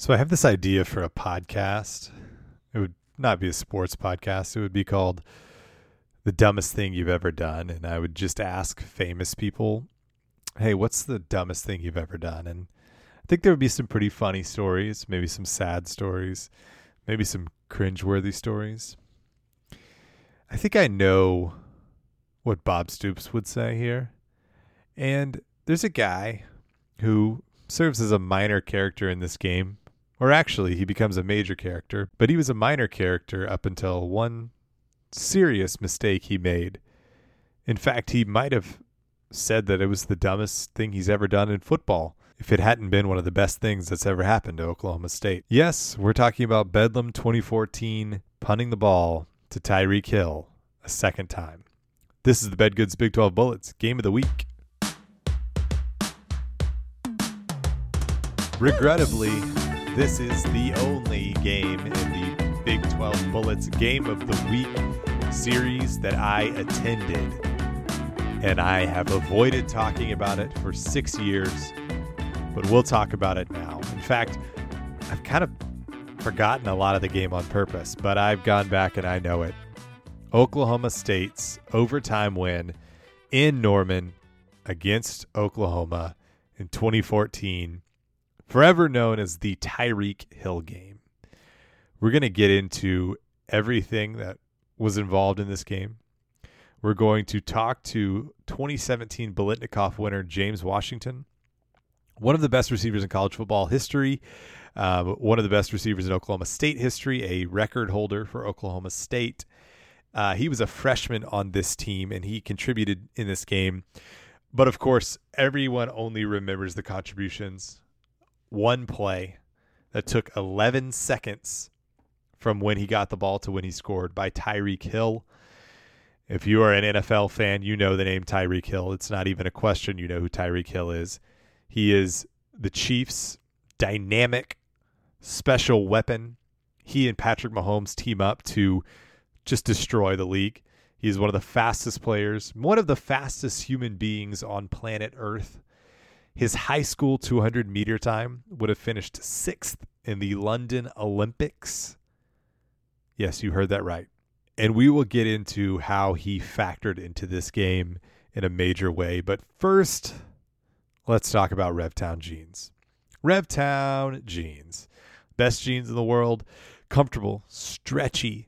So I have this idea for a podcast. It would not be a sports podcast. It would be called The Dumbest Thing You've Ever Done. And I would just ask famous people, hey, what's the dumbest thing you've ever done? And I think there would be some pretty funny stories, maybe some sad stories, maybe some cringeworthy stories. I think I know what Bob Stoops would say here. And there's a guy who serves as a minor character in this game or actually, he becomes a major character, but he was a minor character up until one serious mistake he made. In fact, he might have said that it was the dumbest thing he's ever done in football if it hadn't been one of the best things that's ever happened to Oklahoma State. Yes, we're talking about Bedlam 2014 punting the ball to Tyreek Hill a second time. This is the Bedgood's Big 12 Bullets game of the week. Regrettably, this is the only game in the Big 12 Bullets Game of the Week series that I attended. And I have avoided talking about it for six years, but we'll talk about it now. In fact, I've kind of forgotten a lot of the game on purpose, but I've gone back and I know it. Oklahoma State's overtime win in Norman against Oklahoma in 2014 forever known as the Tyreek Hill game. We're going to get into everything that was involved in this game. We're going to talk to 2017 Biletnikoff winner James Washington, one of the best receivers in college football history, uh, one of the best receivers in Oklahoma State history, a record holder for Oklahoma State. Uh, he was a freshman on this team and he contributed in this game. But of course, everyone only remembers the contributions one play that took 11 seconds from when he got the ball to when he scored by Tyreek Hill. If you are an NFL fan, you know the name Tyreek Hill. It's not even a question. You know who Tyreek Hill is. He is the Chiefs' dynamic special weapon. He and Patrick Mahomes team up to just destroy the league. He's one of the fastest players, one of the fastest human beings on planet Earth. His high school 200 meter time would have finished sixth in the London Olympics. Yes, you heard that right. And we will get into how he factored into this game in a major way. But first, let's talk about Revtown jeans. Revtown jeans. Best jeans in the world. Comfortable, stretchy.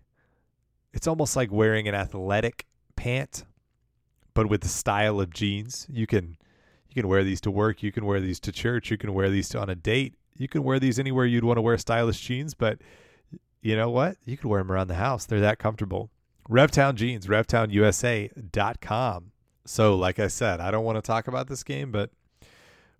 It's almost like wearing an athletic pant, but with the style of jeans. You can you can wear these to work. You can wear these to church. You can wear these to, on a date. You can wear these anywhere you'd want to wear stylish jeans. But you know what? You can wear them around the house. They're that comfortable. Revtown Jeans, RevtownUSA.com. So, like I said, I don't want to talk about this game, but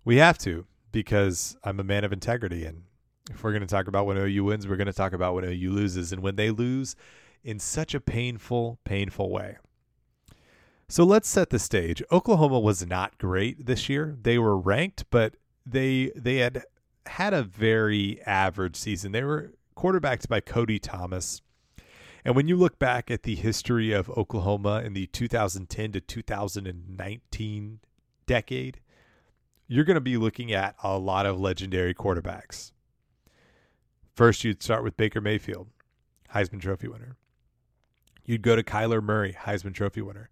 we have to because I'm a man of integrity. And if we're going to talk about when OU wins, we're going to talk about when OU loses. And when they lose in such a painful, painful way. So let's set the stage. Oklahoma was not great this year. They were ranked, but they they had had a very average season. They were quarterbacked by Cody Thomas. And when you look back at the history of Oklahoma in the 2010 to 2019 decade, you're going to be looking at a lot of legendary quarterbacks. First, you'd start with Baker Mayfield, Heisman Trophy winner. You'd go to Kyler Murray, Heisman Trophy winner.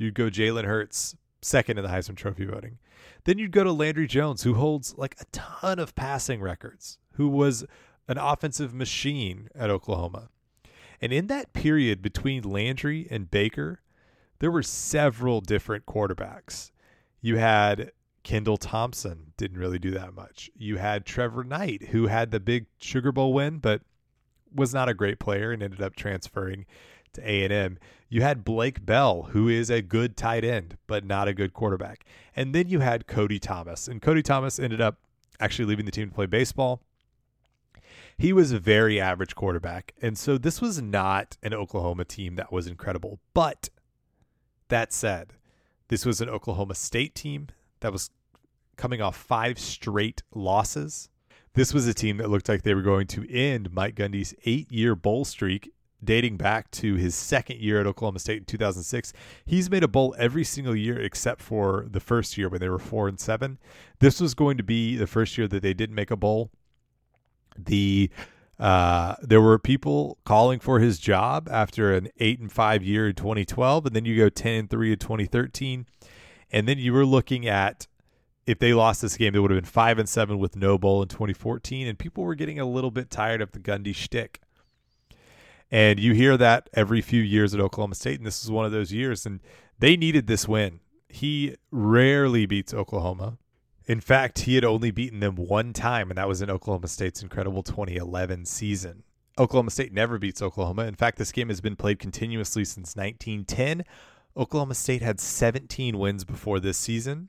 You'd go Jalen Hurts, second in the Heisman Trophy voting. Then you'd go to Landry Jones, who holds like a ton of passing records, who was an offensive machine at Oklahoma. And in that period between Landry and Baker, there were several different quarterbacks. You had Kendal Thompson, didn't really do that much. You had Trevor Knight, who had the big Sugar Bowl win, but was not a great player and ended up transferring to A&M. You had Blake Bell, who is a good tight end, but not a good quarterback. And then you had Cody Thomas. And Cody Thomas ended up actually leaving the team to play baseball. He was a very average quarterback. And so this was not an Oklahoma team that was incredible. But that said, this was an Oklahoma State team that was coming off five straight losses. This was a team that looked like they were going to end Mike Gundy's eight year bowl streak dating back to his second year at Oklahoma State in 2006. He's made a bowl every single year except for the first year when they were 4 and 7. This was going to be the first year that they didn't make a bowl. The uh, there were people calling for his job after an eight and five year in 2012, and then you go 10 and three in 2013, and then you were looking at if they lost this game, they would have been five and seven with no bowl in 2014, and people were getting a little bit tired of the Gundy shtick. And you hear that every few years at Oklahoma State, and this is one of those years, and they needed this win. He rarely beats Oklahoma. In fact, he had only beaten them one time, and that was in Oklahoma State's incredible 2011 season. Oklahoma State never beats Oklahoma. In fact, this game has been played continuously since 1910. Oklahoma State had 17 wins before this season.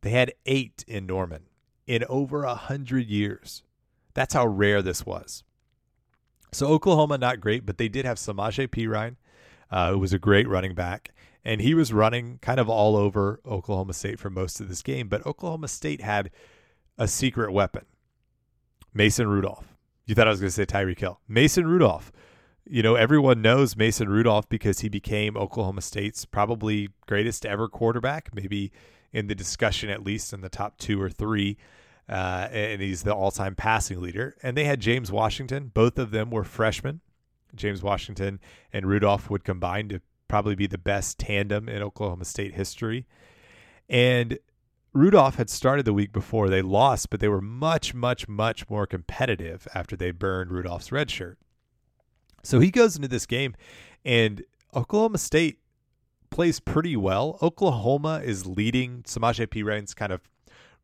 They had eight in Norman in over a hundred years. That's how rare this was. So Oklahoma not great, but they did have Samaje Perine, uh, who was a great running back, and he was running kind of all over Oklahoma State for most of this game. But Oklahoma State had a secret weapon, Mason Rudolph. You thought I was going to say Tyreek Hill. Mason Rudolph. You know, everyone knows Mason Rudolph because he became Oklahoma State's probably greatest ever quarterback, maybe in the discussion at least in the top two or three. Uh, and he's the all-time passing leader. And they had James Washington. Both of them were freshmen. James Washington and Rudolph would combine to probably be the best tandem in Oklahoma State history. And Rudolph had started the week before. They lost, but they were much, much, much more competitive after they burned Rudolph's red shirt. So he goes into this game, and Oklahoma State plays pretty well. Oklahoma is leading. Samaje Perine's kind of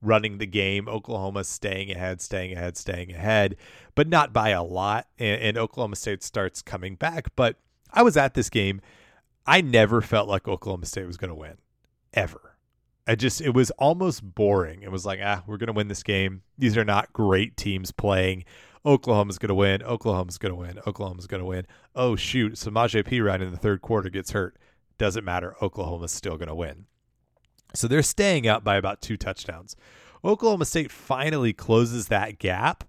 running the game. Oklahoma staying ahead, staying ahead, staying ahead, but not by a lot. And, and Oklahoma State starts coming back. But I was at this game I never felt like Oklahoma State was going to win ever. I just it was almost boring. It was like, ah, we're going to win this game. These are not great teams playing. Oklahoma's going to win. Oklahoma's going to win. Oklahoma's going to win. Oh shoot, Samaje Perine in the third quarter gets hurt. Doesn't matter. Oklahoma's still going to win. So they're staying up by about two touchdowns. Oklahoma State finally closes that gap,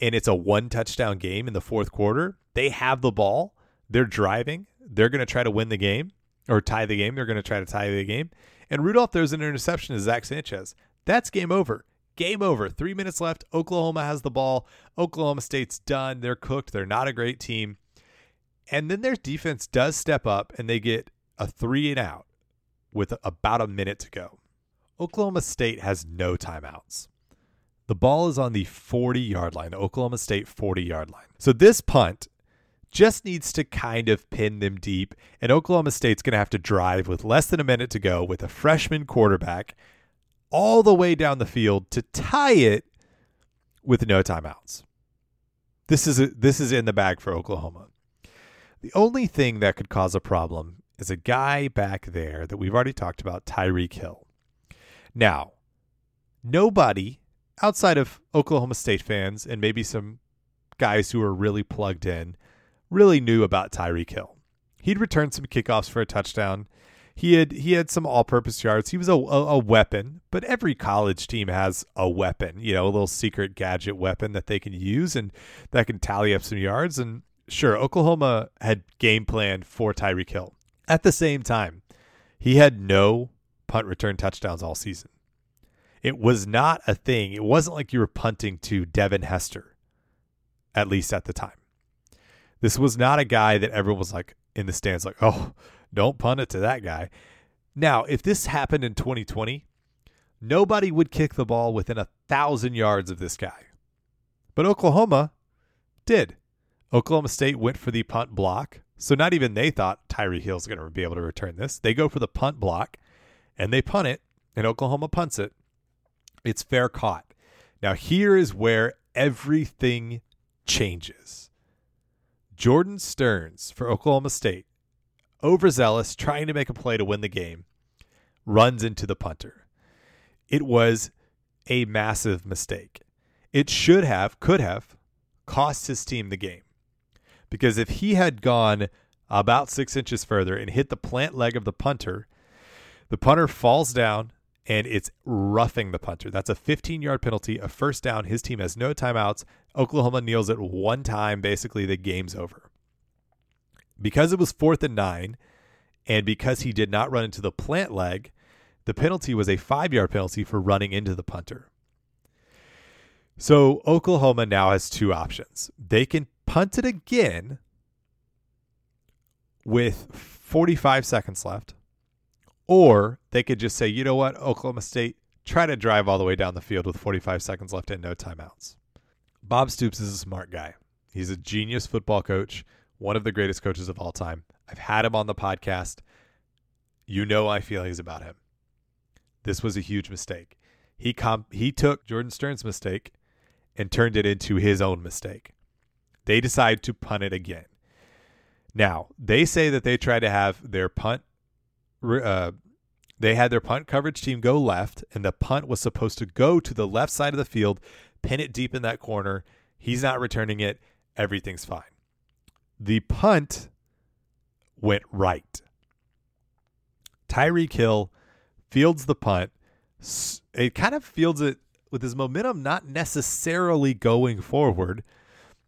and it's a one touchdown game in the fourth quarter. They have the ball. They're driving. They're going to try to win the game or tie the game. They're going to try to tie the game. And Rudolph throws an interception to Zach Sanchez. That's game over. Game over. Three minutes left. Oklahoma has the ball. Oklahoma State's done. They're cooked. They're not a great team. And then their defense does step up and they get a three and out with about a minute to go. Oklahoma State has no timeouts. The ball is on the 40 yard line, the Oklahoma State 40 yard line. So this punt just needs to kind of pin them deep. And Oklahoma State's going to have to drive with less than a minute to go with a freshman quarterback all the way down the field to tie it with no timeouts. This is a, this is in the bag for Oklahoma. The only thing that could cause a problem is a guy back there that we've already talked about, Tyreek Hill. Now, nobody outside of Oklahoma State fans and maybe some guys who are really plugged in really knew about Tyreek Hill. He'd returned some kickoffs for a touchdown. He had he had some all-purpose yards. He was a, a, a, weapon, but every college team has a weapon, you know, a little secret gadget weapon that they can use and that can tally up some yards. And sure, Oklahoma had game planned for Tyreek Hill. At the same time, he had no punt return touchdowns all season. It was not a thing. It wasn't like you were punting to Devin Hester, at least at the time. This was not a guy that everyone was like in the stands, like, oh, don't punt it to that guy. Now, if this happened in 2020, nobody would kick the ball within a thousand yards of this guy. But Oklahoma did. Oklahoma State went for the punt block. So not even they thought Tyreek Hill's going to be able to return this. They go for the punt block and they punt it, and Oklahoma punts it. It's fair caught. Now, here is where everything changes. Jordan Sterns for Oklahoma State, overzealous, trying to make a play to win the game, runs into the punter. It was a massive mistake. It should have, could have, cost his team the game. Because if he had gone about six inches further and hit the plant leg of the punter, the punter falls down and it's roughing the punter. That's a 15 yard penalty, a first down. His team has no timeouts. Oklahoma kneels it one time. Basically, the game's over. Because it was fourth and nine, and because he did not run into the plant leg, the penalty was a five yard penalty for running into the punter. So Oklahoma now has two options. They can punt it again with 45 seconds left, or they could just say, you know what, Oklahoma State, try to drive all the way down the field with 45 seconds left and no timeouts. Bob Stoops is a smart guy. He's a genius football coach, one of the greatest coaches of all time. I've had him on the podcast. You know my feelings about him. This was a huge mistake. He com- he took Jordan Sterns' mistake and turned it into his own mistake. They decide to punt it again. Now, they say that they tried to have their punt uh, they had their punt coverage team go left, and the punt was supposed to go to the left side of the field, pin it deep in that corner. He's not returning it. Everything's fine. The punt went right. Tyreek Hill fields the punt. It kind of fields it with his momentum not necessarily going forward,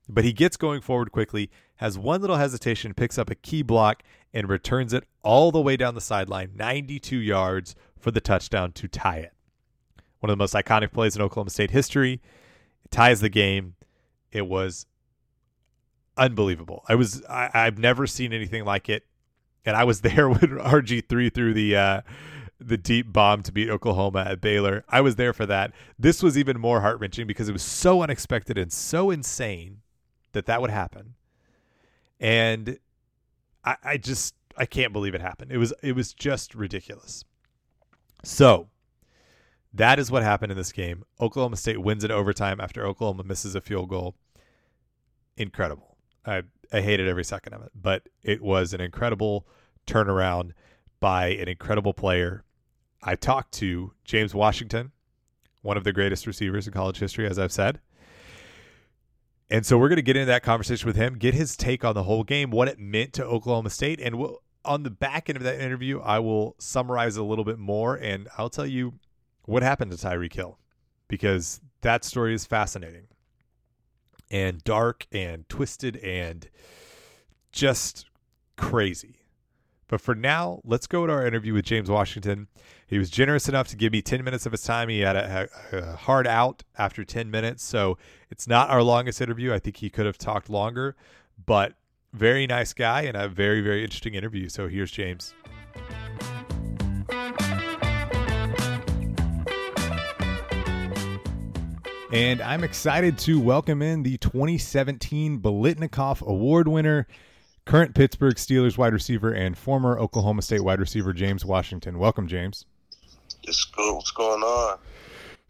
but he gets going forward quickly, has one little hesitation, picks up a key block, and returns it all the way down the sideline, 92 yards for the touchdown to tie it. One of the most iconic plays in Oklahoma State history. It ties the game. It was unbelievable. I was I, have never seen anything like it, and I was there when RG three threw the uh, the deep bomb to beat Oklahoma at Baylor. I was there for that. This was even more heart wrenching because it was so unexpected and so insane that that would happen, and I, I just I can't believe it happened. It was it was just ridiculous. So that is what happened in this game. Oklahoma State wins in overtime after Oklahoma misses a field goal. Incredible. I I hated every second of it, but it was an incredible turnaround by an incredible player. I talked to James Washington, one of the greatest receivers in college history, as I've said. And so we're going to get into that conversation with him, get his take on the whole game, what it meant to Oklahoma State, and we'll, on the back end of that interview, I will summarize a little bit more, and I'll tell you what happened to Tyreek Hill because that story is fascinating and dark and twisted and just crazy. But for now, let's go to our interview with James Washington. He was generous enough to give me 10 minutes of his time. He had a, a, hard out after 10 minutes. So it's not our longest interview. I think he could have talked longer, but very nice guy and a very, very interesting interview. So here's James. And I'm excited to welcome in the 2017 Biletnikoff Award winner, current Pittsburgh Steelers wide receiver, and former Oklahoma State wide receiver, James Washington. Welcome, James. It's good. What's going on?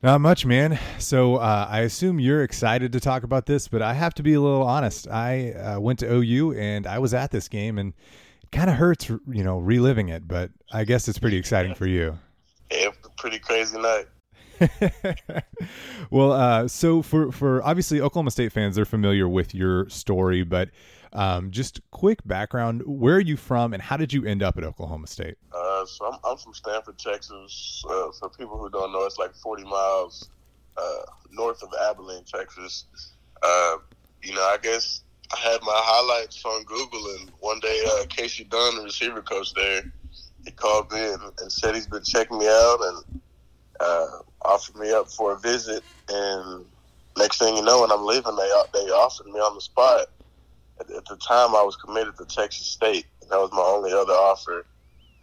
Not much, man. So uh, I assume you're excited to talk about this, but I have to be a little honest. I uh, went to OU and I was at this game, and it kind of hurts, you know, reliving it. But I guess it's pretty exciting for you. Yeah, pretty crazy night. well, uh, so for for obviously Oklahoma State fans, they're familiar with your story, but um, just quick background: Where are you from, and how did you end up at Oklahoma State? Uh, so I'm, I'm, from Stamford, Texas. Uh, for people who don't know, it's like 40 miles uh, north of Abilene, Texas. Uh, you know, I guess I had my highlights on Google, and one day uh, Kasey Dunn, the receiver coach there, he called me and, and said he's been checking me out and offered me up for a visit. And next thing you know, when I'm leaving, they they offered me on the spot at, at the time I was committed to Texas State. That was my only other offer,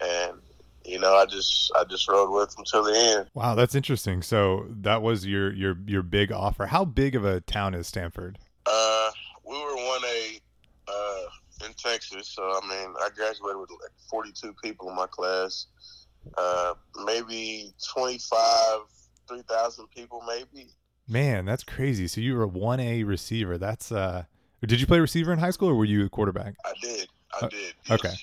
and you know, I just I just rode with them till the end. Wow, that's interesting. So that was your your your big offer. How big of a town is Stamford? Uh, we were one A uh, in Texas. So I mean, I graduated with like forty two people in my class. Uh, maybe twenty five, three thousand people, maybe. Man, that's crazy. So you were a one A receiver. That's uh did you play receiver in high school, or were you a quarterback? I did. I uh, did. Okay.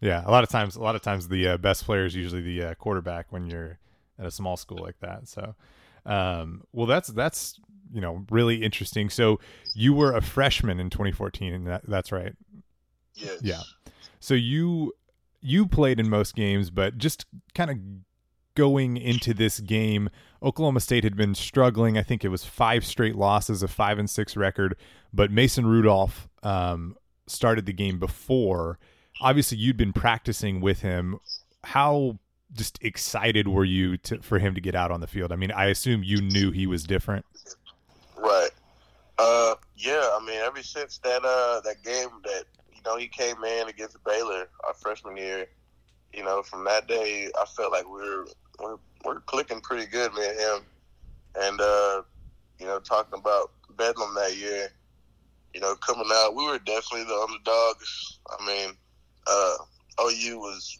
Yeah, a lot of times, a lot of times, the uh, best player is usually the uh, quarterback when you're at a small school like that. So, um, well, that's that's you know really interesting. So you were a freshman in 2014, and that, that's right. Yes. Yeah. So you you played in most games, but just kind of going into this game, Oklahoma State had been struggling. I think it was five straight losses, a five and six record. But Mason Rudolph um, started the game before. Obviously, you'd been practicing with him. How just excited were you to, for him to get out on the field? I mean, I assume you knew he was different. Right. Uh, yeah. I mean, ever since that uh that game that you know he came in against Baylor our freshman year, you know, from that day I felt like we are we're we're clicking pretty good, me and him, and uh, you know, talking about Bedlam that year, you know, coming out, we were definitely the underdogs. I mean, uh, OU was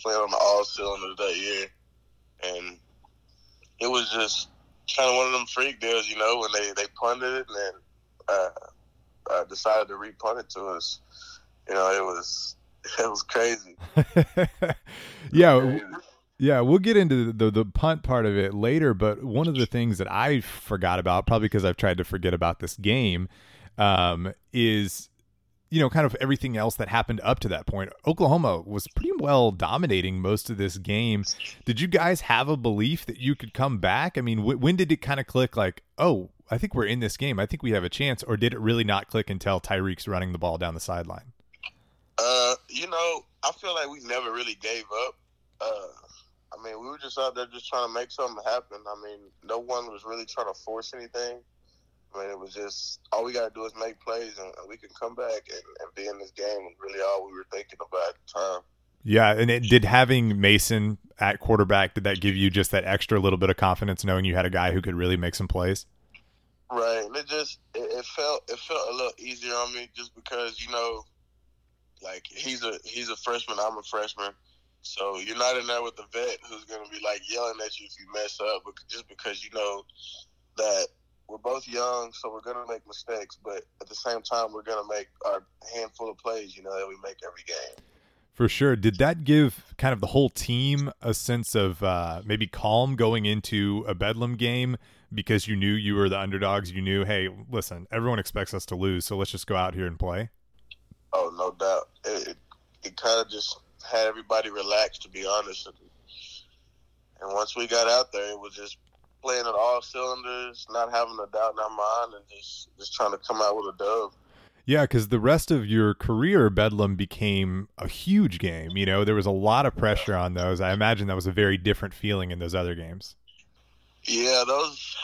playing on the all cylinders that year, and it was just kind of one of them freak deals, you know, when they they punted it and then uh, uh, decided to repunt it to us. You know, it was it was crazy. yeah. Yeah, we'll get into the, the, the punt part of it later, but one of the things that I forgot about, probably because I've tried to forget about this game, um, is you know kind of everything else that happened up to that point. Oklahoma was pretty well dominating most of this game. Did you guys have a belief that you could come back? I mean, w- when did it kind of click? Like, oh, I think we're in this game. I think we have a chance, or did it really not click until Tyreek's running the ball down the sideline? Uh, you know, I feel like we never really gave up. Uh, I mean, we were just out there just trying to make something happen. I mean, no one was really trying to force anything. I mean, it was just all we got to do is make plays, and we can come back and, and be in this game. really, all we were thinking about at the time. Yeah, and it, did having Mason at quarterback did that give you just that extra little bit of confidence, knowing you had a guy who could really make some plays? Right, and it just it, it felt it felt a little easier on me just because you know, like he's a he's a freshman, I'm a freshman so you're not in there with the vet who's going to be like yelling at you if you mess up, but just because you know that we're both young, so we're going to make mistakes, but at the same time, we're going to make our handful of plays, you know, that we make every game. For sure. Did that give kind of the whole team a sense of uh, maybe calm going into a Bedlam game because you knew you were the underdogs? You knew, hey, listen, everyone expects us to lose, so let's just go out here and play? Oh, no doubt. It, it, it kind of just had everybody relaxed, to be honest. And, and once we got out there, it was just playing at all cylinders, not having a doubt in our mind, and just just trying to come out with a dub. Yeah, because the rest of your career, Bedlam became a huge game. You know, there was a lot of pressure on those. I imagine that was a very different feeling in those other games. Yeah, those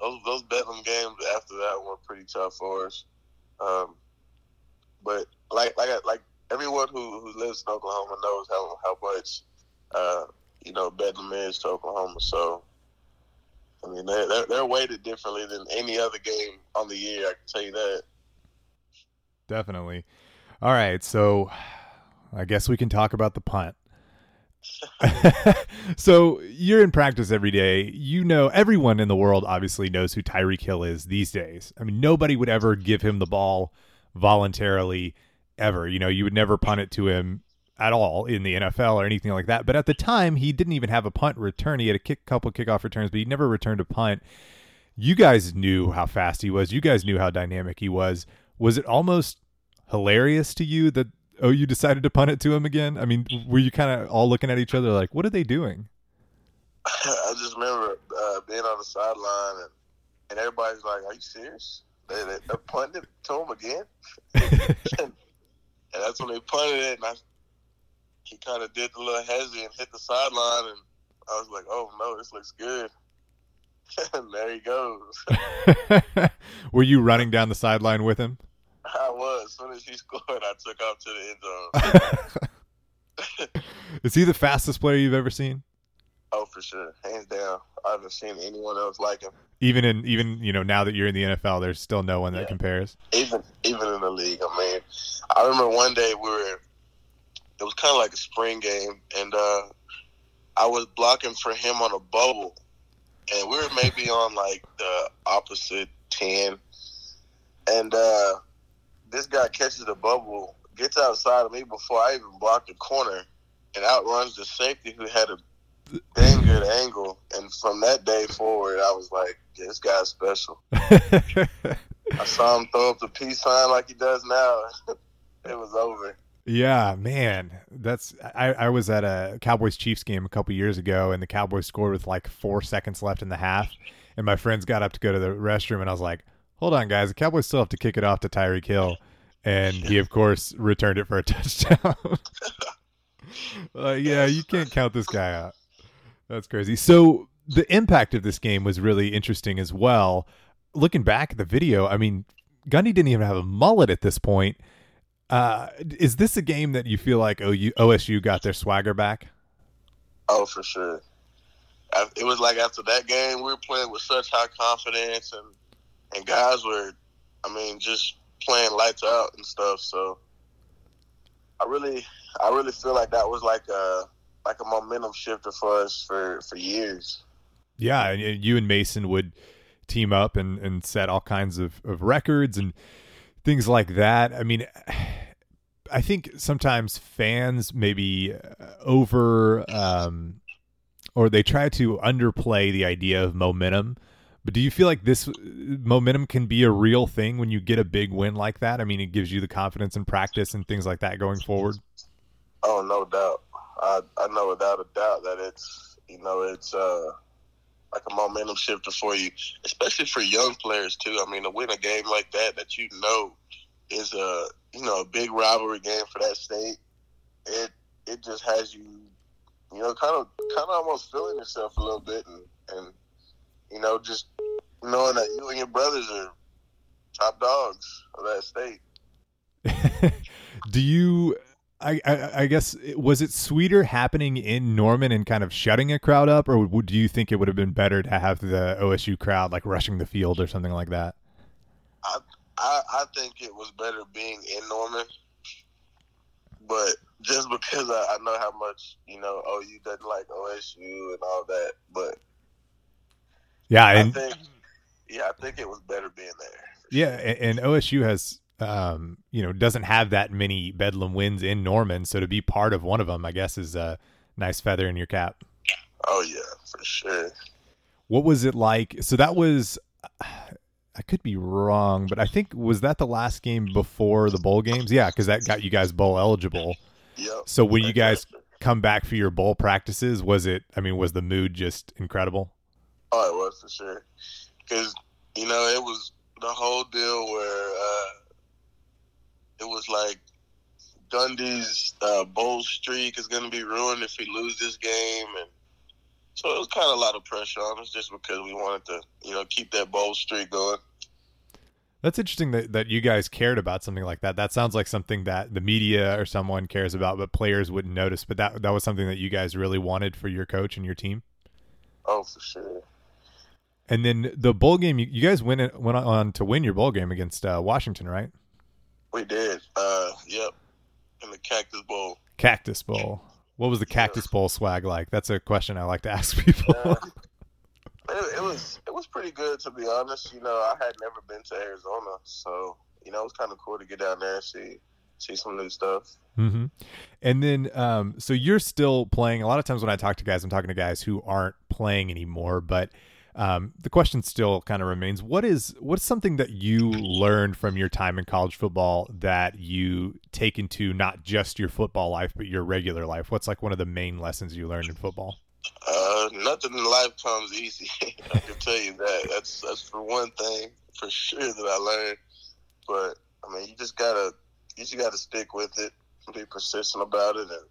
those those Bedlam games after that were pretty tough for us. Um, but like like like everyone who, who lives in Oklahoma knows how how much uh, you know Bedlam is to Oklahoma. So I mean they're, they're, they're weighted differently than any other game on the year. I can tell you that. Definitely. All right, so I guess we can talk about the punt. so you're in practice every day. You know everyone in the world obviously knows who Tyreek Hill is these days. I mean, nobody would ever give him the ball voluntarily ever. You know, you would never punt it to him at all in the NFL or anything like that. But at the time, he didn't even have a punt return. He had a kick, couple kickoff returns, but he never returned a punt. You guys knew how fast he was. You guys knew how dynamic he was. Was it almost hilarious to you that oh you decided to punt it to him again? I mean, were you kind of all looking at each other like, what are they doing? I just remember uh, being on the sideline and, and everybody's like, "Are you serious? They, they, they're punting it to him again?" And that's when they punted it, and I, he kind of did the little hezzy and hit the sideline, and I was like, "Oh no, this looks good." and there he goes. Were you running down the sideline with him? I was. As soon as he scored, I took off to the end zone. Is he the fastest player you've ever seen? For sure, hands down. I haven't seen anyone else like him. Even in even you know now that you're in the NFL, there's still no one that yeah. compares. Even even in the league, I mean, I remember one day we were. It was kind of like a spring game, and uh, I was blocking for him on a bubble, and we were maybe on like the opposite ten, and uh, this guy catches the bubble, gets outside of me before I even block the corner, and outruns the safety who had a dang good angle. And from that day forward, I was like, yeah, this guy's special. I saw him throw up the peace sign like he does now. it was over. Yeah, man, that's I, I was at a Cowboys Chiefs game a couple years ago, and the Cowboys scored with like four seconds left in the half, and my friends got up to go to the restroom, and I was like, "Hold on, guys, the Cowboys still have to kick it off to Tyreek Hill," and he of course returned it for a touchdown. uh, yeah, you can't count this guy out. That's crazy. So the impact of this game was really interesting as well. Looking back at the video, I mean, Gundy didn't even have a mullet at this point. Uh, is this a game that you feel like OSU got their swagger back? Oh, for sure. It was like after that game, we were playing with such high confidence, and and guys were, I mean, just playing lights out and stuff. So I really, I really feel like that was like a like a momentum shifter for us for for years. Yeah, and you and Mason would team up and and set all kinds of of records and things like that. I mean. I think sometimes fans maybe uh, over um, or they try to underplay the idea of momentum but do you feel like this momentum can be a real thing when you get a big win like that? I mean, it gives you the confidence in practice and things like that going forward. Oh, no doubt. I I know without a doubt that it's you know it's uh like a momentum shifter for you, especially for young players too. I mean, to win a game like that that you know is a you know a big rivalry game for that state, it it just has you you know kind of kind of almost feeling yourself a little bit and and you know, just knowing that you and your brothers are top dogs of that state. Do you? I, I, I guess was it sweeter happening in Norman and kind of shutting a crowd up, or would, do you think it would have been better to have the OSU crowd like rushing the field or something like that? I I, I think it was better being in Norman, but just because I, I know how much you know oh, OU doesn't like OSU and all that, but yeah, and I think, yeah, I think it was better being there. Yeah, and, and OSU has um, you know, doesn't have that many Bedlam wins in Norman, so to be part of one of them, I guess, is a nice feather in your cap. Oh yeah, for sure. What was it like? So that was, I could be wrong, but I think was that the last game before the bowl games? Yeah, because that got you guys bowl eligible. Yep. So when you guys come back for your bowl practices, was it? I mean, was the mood just incredible? Oh, it was for sure. Because you know it was the whole deal where uh, it was like Gundy's uh, bowl streak is going to be ruined if he lose this game, and so it was kind of a lot of pressure on us just because we wanted to, you know, keep that bowl streak going. That's interesting that, that you guys cared about something like that. That sounds like something that the media or someone cares about, but players wouldn't notice. But that that was something that you guys really wanted for your coach and your team. Oh, for sure. And then the bowl game, you, you guys went went on to win your bowl game against uh, Washington, right? We did. Uh, yep, in the Cactus Bowl. Cactus Bowl. What was the Cactus Bowl swag like? That's a question I like to ask people. Uh, it, it, was it was pretty good to be honest. You know, I had never been to Arizona, so you know it was kind of cool to get down there and see see some new stuff. Mm-hmm. And then, um, so you're still playing. A lot of times when I talk to guys, I'm talking to guys who aren't playing anymore, but um, the question still kind of remains: what is what's something that you learned from your time in college football that you take into not just your football life but your regular life? What's like one of the main lessons you learned in football? Uh, nothing in life comes easy. I can tell you that. That's that's for one thing for sure that I learned. But I mean, you just gotta you just gotta stick with it be persistent about it, and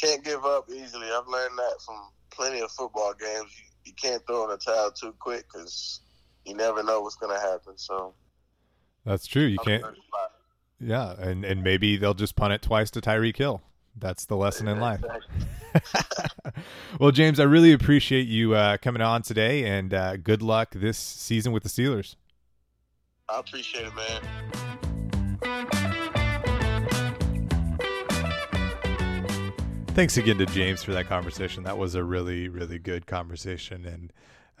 can't give up easily. I've learned that from plenty of football games. You, you can't throw in a towel too quick because you never know what's going to happen. So that's true. You can't. Yeah, and and maybe they'll just punt it twice to Tyreek Hill. That's the lesson in life. well, James, I really appreciate you uh, coming on today, and uh, good luck this season with the Steelers. I appreciate it, man. Thanks again to James for that conversation. That was a really, really good conversation. And,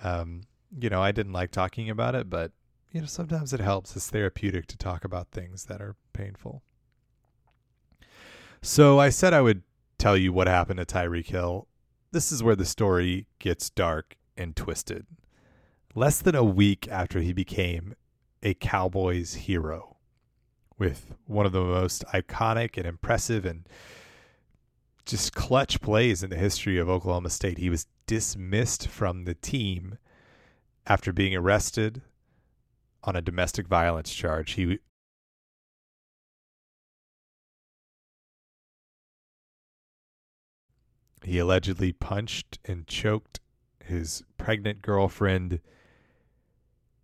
um, you know, I didn't like talking about it, but, you know, sometimes it helps. It's therapeutic to talk about things that are painful. So I said I would tell you what happened to Tyreek Hill. This is where the story gets dark and twisted. Less than a week after he became a Cowboys hero, with one of the most iconic and impressive and just clutch plays in the history of Oklahoma State. He was dismissed from the team after being arrested on a domestic violence charge. He He allegedly punched and choked his pregnant girlfriend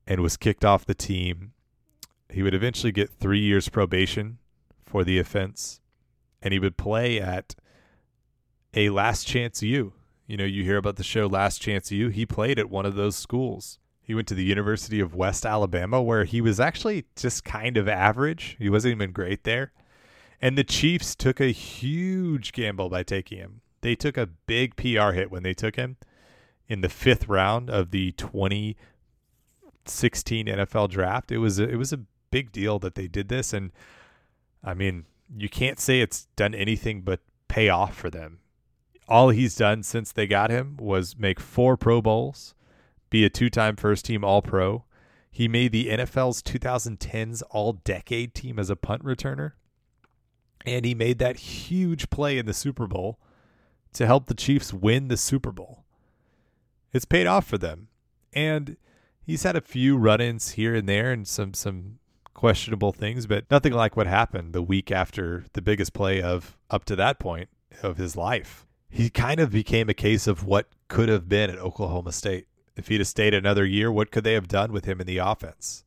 and was kicked off the team. He would eventually get three years probation for the offense, and he would play at a Last Chance U. You know, you hear about the show Last Chance U. He played at one of those schools. He went to the University of West Alabama, where he was actually just kind of average. He wasn't even great there. And the Chiefs took a huge gamble by taking him. They took a big PR hit when they took him in the fifth round of the 2016 NFL draft. It was a, it was a big deal that they did this, and I mean, you can't say it's done anything but pay off for them. All he's done since they got him was make four Pro Bowls, be a two-time first-team All-Pro. He made the NFL's 2010s All-Decade team as a punt returner, and he made that huge play in the Super Bowl to help the Chiefs win the Super Bowl. It's paid off for them. And he's had a few run-ins here and there and some some questionable things, but nothing like what happened the week after the biggest play of up to that point of his life. He kind of became a case of what could have been at Oklahoma State. If he'd have stayed another year, what could they have done with him in the offense?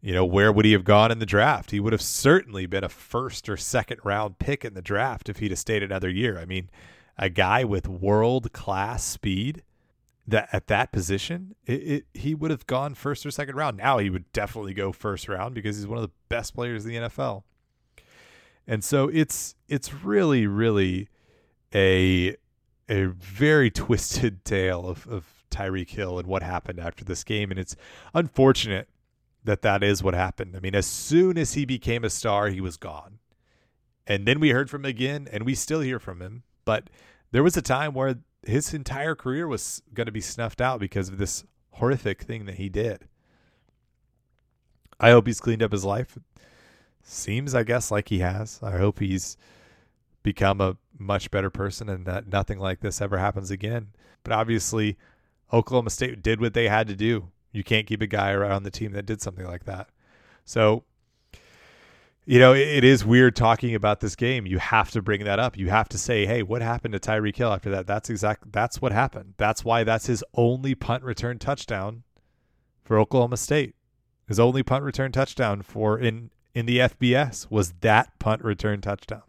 You know, where would he have gone in the draft? He would have certainly been a first or second round pick in the draft if he'd have stayed another year. I mean, a guy with world class speed that at that position, it, it, he would have gone first or second round. Now he would definitely go first round because he's one of the best players in the NFL. And so it's it's really really a a very twisted tale of, of Tyreek Hill and what happened after this game, and it's unfortunate that that is what happened. I mean, as soon as he became a star, he was gone, and then we heard from him again, and we still hear from him. But there was a time where his entire career was going to be snuffed out because of this horrific thing that he did. I hope he's cleaned up his life. Seems, I guess, like he has. I hope he's become a much better person and that nothing like this ever happens again. But obviously, Oklahoma State did what they had to do. You can't keep a guy around the team that did something like that. So you know, it is weird talking about this game. You have to bring that up. You have to say, "Hey, what happened to Tyreek Hill after that?" That's exact. That's what happened. That's why that's his only punt return touchdown for Oklahoma State. His only punt return touchdown for in in the FBS was that punt return touchdown.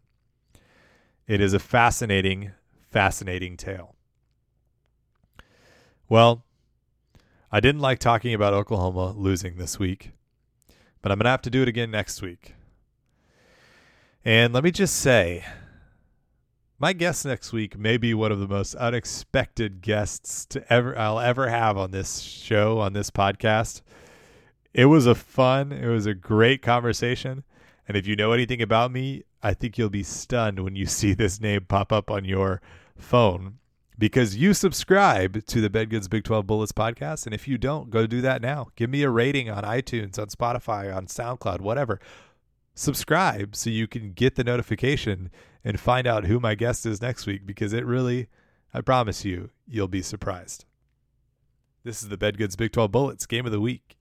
It is a fascinating, fascinating tale. Well, I didn't like talking about Oklahoma losing this week, but I'm going to have to do it again next week. And let me just say, my guest next week may be one of the most unexpected guests to ever I'll ever have on this show on this podcast. It was a fun, it was a great conversation, and if you know anything about me, I think you'll be stunned when you see this name pop up on your phone because you subscribe to the Bedgood's Big 12 Bullets podcast and if you don't, go do that now. Give me a rating on iTunes, on Spotify, on SoundCloud, whatever subscribe so you can get the notification and find out who my guest is next week because it really, I promise you, you'll be surprised. This is the Bedgood's Big 12 Bullets Game of the Week.